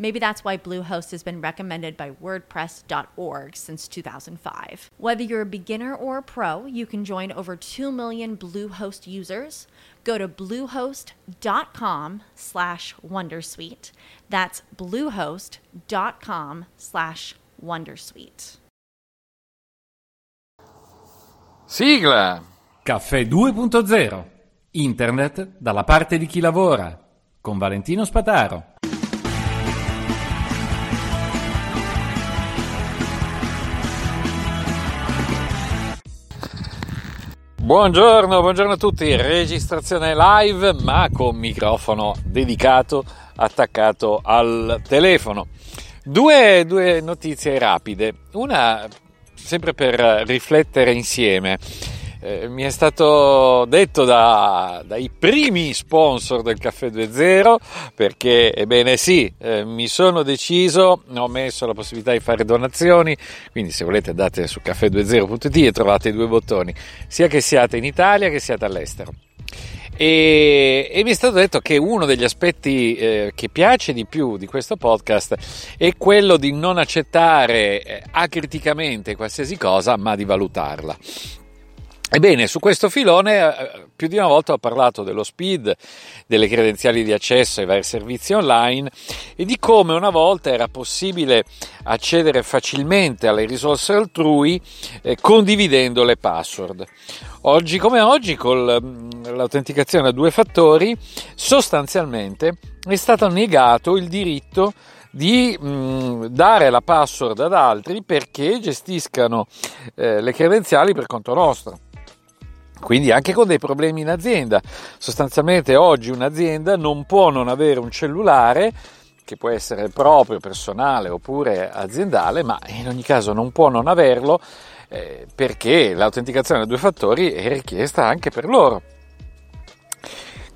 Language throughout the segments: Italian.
Maybe that's why Bluehost has been recommended by WordPress.org since 2005. Whether you're a beginner or a pro, you can join over 2 million Bluehost users. Go to bluehost.com slash wondersuite. That's bluehost.com slash wondersuite. Sigla! Caffè 2.0 Internet dalla parte di chi lavora con Valentino Spataro. Buongiorno, buongiorno a tutti, registrazione live ma con microfono dedicato attaccato al telefono. Due, due notizie rapide, una sempre per riflettere insieme eh, mi è stato detto da, dai primi sponsor del Caffè 2.0 perché, ebbene sì, eh, mi sono deciso, ho messo la possibilità di fare donazioni, quindi se volete andate su caffè20.it e trovate i due bottoni, sia che siate in Italia che siate all'estero. E, e, mi è stato detto che uno degli aspetti eh, che piace di più di questo podcast è quello di non accettare eh, acriticamente qualsiasi cosa, ma di valutarla. Ebbene, su questo filone eh, più di una volta ho parlato dello speed, delle credenziali di accesso ai vari servizi online e di come una volta era possibile accedere facilmente alle risorse altrui eh, condividendo le password. Oggi come oggi, con mm, l'autenticazione a due fattori, sostanzialmente è stato negato il diritto di mh, mm, dare la password ad altri perché gestiscano eh, le credenziali per conto nostro quindi anche con dei problemi in azienda. Sostanzialmente oggi un'azienda non può non avere un cellulare che può essere proprio, personale oppure aziendale, ma in ogni caso non può non averlo eh, perché l'autenticazione a due fattori è richiesta anche per loro.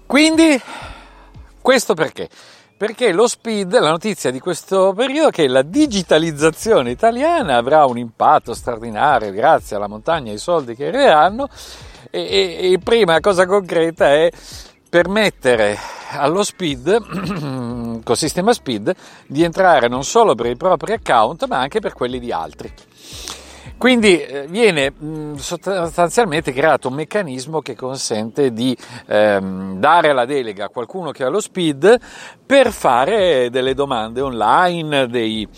Quindi, questo perché? Perché lo speed, la notizia di questo periodo è che la digitalizzazione italiana avrà un impatto straordinario grazie alla montagna di soldi che arriveranno e, e, e prima cosa concreta è permettere allo speed, col sistema speed, di entrare non solo per i propri account ma anche per quelli di altri. Quindi eh, viene mh, sostanzialmente creato un meccanismo che consente di ehm, dare la delega a qualcuno che ha lo speed per fare delle domande online, dei,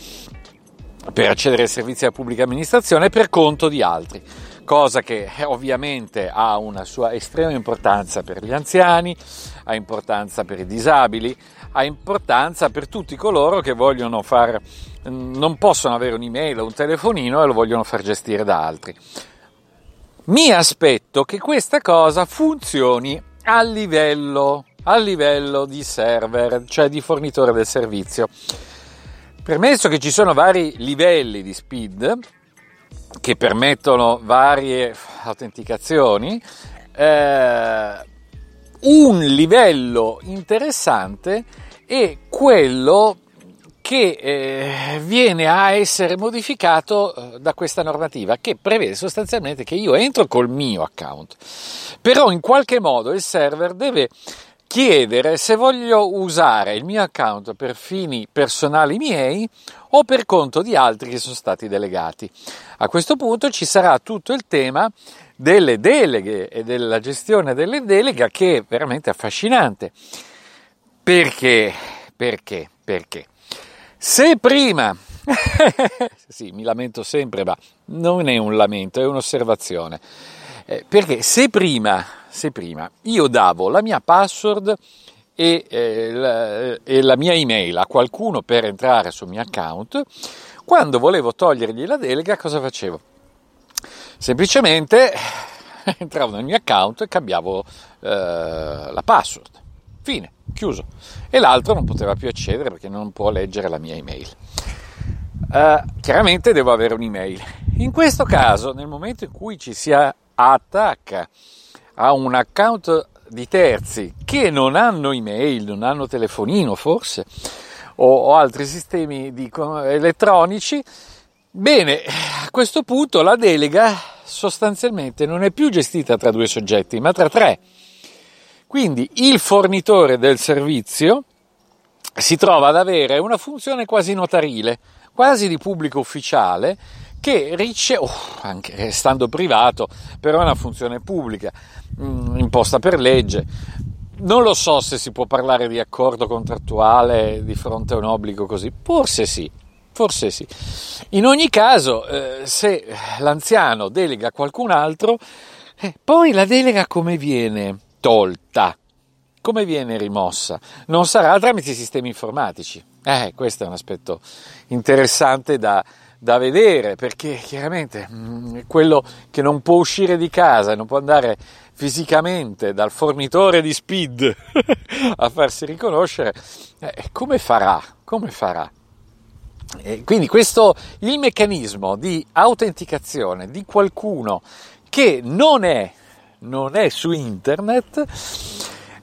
per accedere ai servizi della pubblica amministrazione per conto di altri. Cosa che eh, ovviamente ha una sua estrema importanza per gli anziani, ha importanza per i disabili, ha importanza per tutti coloro che vogliono far, non possono avere un'email o un telefonino e lo vogliono far gestire da altri. Mi aspetto che questa cosa funzioni a livello, a livello di server, cioè di fornitore del servizio. Permesso che ci sono vari livelli di speed, che permettono varie autenticazioni, eh, un livello interessante è quello che eh, viene a essere modificato eh, da questa normativa che prevede sostanzialmente che io entro col mio account, però in qualche modo il server deve chiedere se voglio usare il mio account per fini personali miei o per conto di altri che sono stati delegati. A questo punto ci sarà tutto il tema delle deleghe e della gestione delle deleghe che è veramente affascinante. Perché? Perché? Perché? Se prima, sì, mi lamento sempre, ma non è un lamento, è un'osservazione. Eh, perché se prima, se prima io davo la mia password e, eh, la, e la mia email a qualcuno per entrare sul mio account, quando volevo togliergli la delega cosa facevo? Semplicemente entravo nel mio account e cambiavo eh, la password. Fine, chiuso. E l'altro non poteva più accedere perché non può leggere la mia email. Uh, chiaramente devo avere un'email. In questo caso, nel momento in cui ci si attacca a un account di terzi che non hanno email, non hanno telefonino forse, o, o altri sistemi di, elettronici, bene, a questo punto la delega sostanzialmente non è più gestita tra due soggetti, ma tra tre. Quindi il fornitore del servizio si trova ad avere una funzione quasi notarile, quasi di pubblico ufficiale, che riceve, oh, anche restando privato, però è una funzione pubblica, mh, mm, imposta per legge. Non lo so se si può parlare di accordo contrattuale di fronte a un obbligo così, forse sì, forse sì. In ogni caso, eh, se l'anziano delega a qualcun altro, eh, poi la delega come viene tolta? Come viene rimossa? Non sarà tramite sistemi informatici. Eh, questo è un aspetto interessante da, da vedere perché chiaramente mm, quello che non può uscire di casa, non può andare fisicamente dal fornitore di speed a farsi riconoscere, eh, come farà? Come farà? E quindi questo, il meccanismo di autenticazione di qualcuno che non è, non è su internet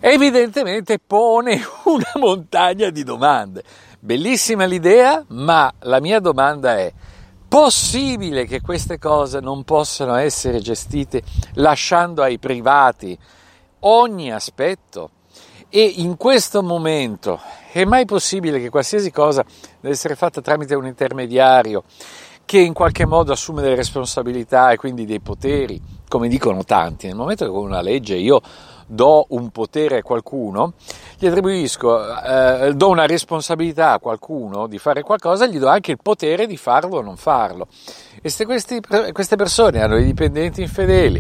evidentemente pone una montagna di domande. Bellissima l'idea, ma la mia domanda è, possibile che queste cose non possano essere gestite lasciando ai privati ogni aspetto? E in questo momento è mai possibile che qualsiasi cosa deve essere fatta tramite un intermediario che in qualche modo assume delle responsabilità e quindi dei poteri, come dicono tanti? Nel momento che con una legge io do un potere a qualcuno, gli attribuisco, eh, do una responsabilità a qualcuno di fare qualcosa, gli do anche il potere di farlo o non farlo. E se questi, queste persone hanno dei dipendenti infedeli,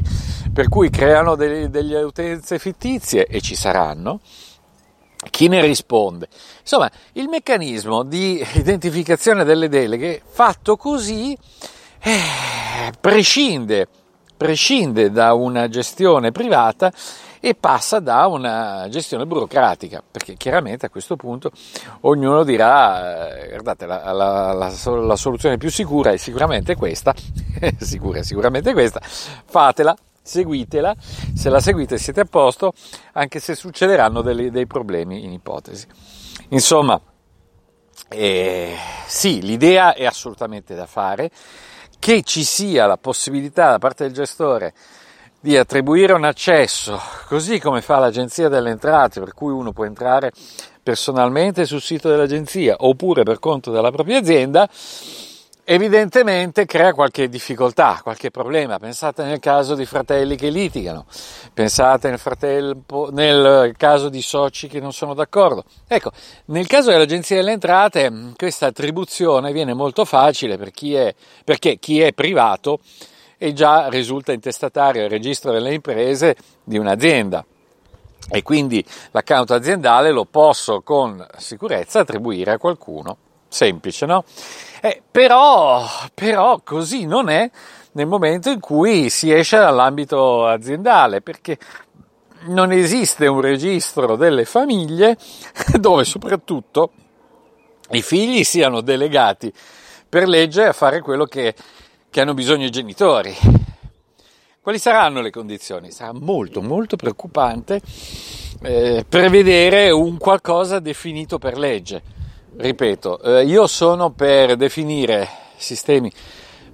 per cui creano delle, delle utenze fittizie, e ci saranno, chi ne risponde? Insomma, il meccanismo di identificazione delle deleghe fatto così eh, prescinde, prescinde da una gestione privata e passa da una gestione burocratica, perché chiaramente a questo punto ognuno dirà, eh, guardate, la, la, la, la soluzione più sicura è sicuramente questa, sicura è sicuramente questa, fatela, seguitela, se la seguite siete a posto, anche se succederanno dei, dei problemi in ipotesi. Insomma, eh, sì, l'idea è assolutamente da fare, che ci sia la possibilità da parte del gestore di attribuire un accesso, così come fa l'Agenzia delle Entrate, per cui uno può entrare personalmente sul sito dell'agenzia oppure per conto della propria azienda, evidentemente crea qualche difficoltà, qualche problema. Pensate nel caso di fratelli che litigano, pensate nel, fratello, nel caso di soci che non sono d'accordo. Ecco, nel caso dell'Agenzia delle Entrate questa attribuzione viene molto facile per chi è, perché chi è privato e già risulta intestatario al registro delle imprese di un'azienda e quindi l'account aziendale lo posso con sicurezza attribuire a qualcuno. Semplice, no? Eh, però, però così non è nel momento in cui si esce dall'ambito aziendale, perché non esiste un registro delle famiglie dove soprattutto i figli siano delegati per legge a fare quello che che hanno bisogno i genitori. Quali saranno le condizioni? Sarà molto molto preoccupante eh, prevedere un qualcosa definito per legge. Ripeto, eh, io sono per definire sistemi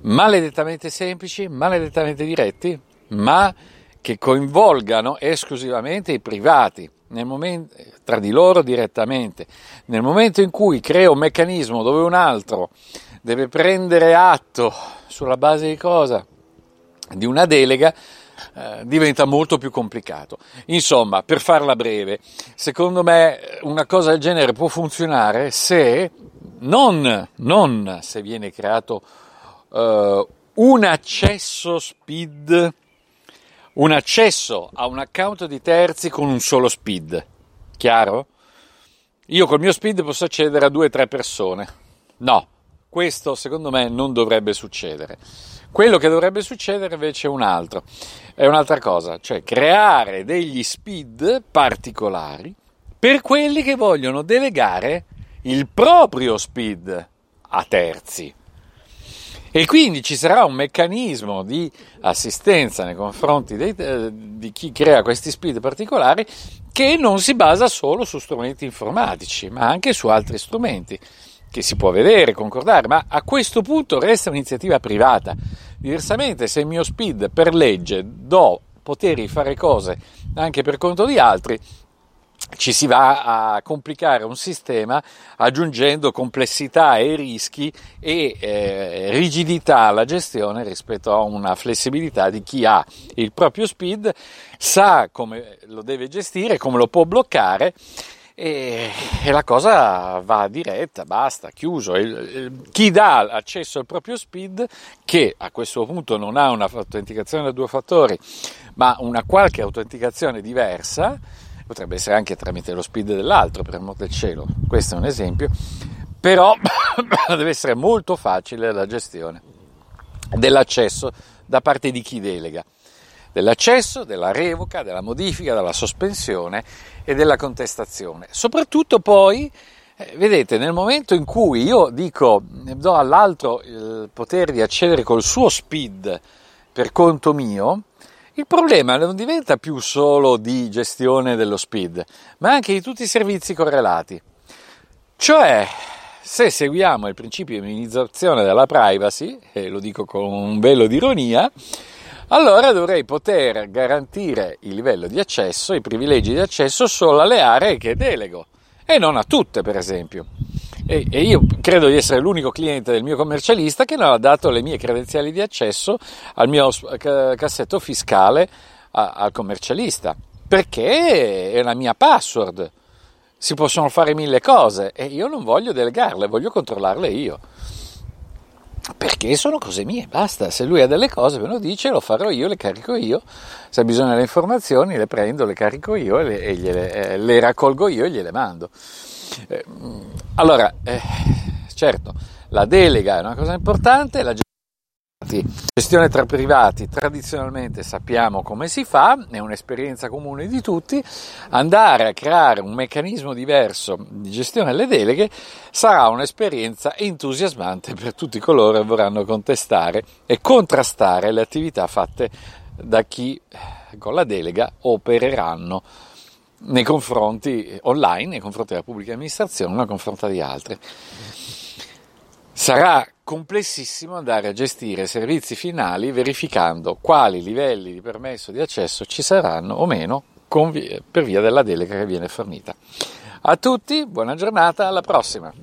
maledettamente semplici, maledettamente diretti, ma che coinvolgano esclusivamente i privati, momento, tra di loro direttamente. Nel momento in cui creo un meccanismo dove un altro deve prendere atto sulla base di cosa? Di una delega eh, diventa molto più complicato. Insomma, per farla breve, secondo me una cosa del genere può funzionare se non, non se viene creato eh, un accesso speed, un accesso a un account di terzi con un solo speed. Chiaro? Io col mio speed posso accedere a due o tre persone. No, questo secondo me non dovrebbe succedere. Quello che dovrebbe succedere invece è un altro, è un'altra cosa, cioè creare degli speed particolari per quelli che vogliono delegare il proprio speed a terzi. E quindi ci sarà un meccanismo di assistenza nei confronti dei, eh, di chi crea questi speed particolari che non si basa solo su strumenti informatici, ma anche su altri strumenti che si può vedere, concordare, ma a questo punto resta un'iniziativa privata. Diversamente, se il mio speed per legge do poteri fare cose anche per conto di altri, ci si va a complicare un sistema aggiungendo complessità e rischi e eh, rigidità alla gestione rispetto a una flessibilità di chi ha il proprio speed, sa come lo deve gestire, come lo può bloccare e, e la cosa va diretta, basta, chiuso. Il, il, chi dà accesso al proprio speed, che a questo punto non ha una autenticazione da due fattori, ma una qualche autenticazione diversa, potrebbe essere anche tramite lo speed dell'altro, per amor del cielo, questo è un esempio, però deve essere molto facile la gestione dell'accesso da parte di chi delega dell'accesso, della revoca, della modifica, della sospensione e della contestazione. Soprattutto poi, eh, vedete, nel momento in cui io dico, do all'altro il potere di accedere col suo speed per conto mio, il problema non diventa più solo di gestione dello speed, ma anche di tutti i servizi correlati. Cioè, se seguiamo il principio di minimizzazione della privacy, e lo dico con un velo di ironia, allora dovrei poter garantire il livello di accesso, i privilegi di accesso solo alle aree che delego e non a tutte, per esempio. E, e, io credo di essere l'unico cliente del mio commercialista che non ha dato le mie credenziali di accesso al mio cassetto fiscale a, al commercialista, perché è la mia password. Si possono fare mille cose e io non voglio delegarle, voglio controllarle io perché sono cose mie, basta, se lui ha delle cose me lo dice, lo farò io, le carico io, se ha bisogno delle informazioni le prendo, le carico io e le, e gliele, eh, le raccolgo io e gliele mando. Eh, allora, eh, certo, la delega è una cosa importante, la Gestione tra privati, tradizionalmente sappiamo come si fa, è un'esperienza comune di tutti, andare a creare un meccanismo diverso di gestione delle deleghe sarà un'esperienza entusiasmante per tutti coloro che vorranno contestare e contrastare le attività fatte da chi con la delega opereranno nei confronti online, nei confronti della pubblica amministrazione, nei confronti di altri. Sarà complessissimo andare a gestire servizi finali verificando quali livelli di permesso di accesso ci saranno o meno via, per via della delega che viene fornita. A tutti, buona giornata, alla prossima!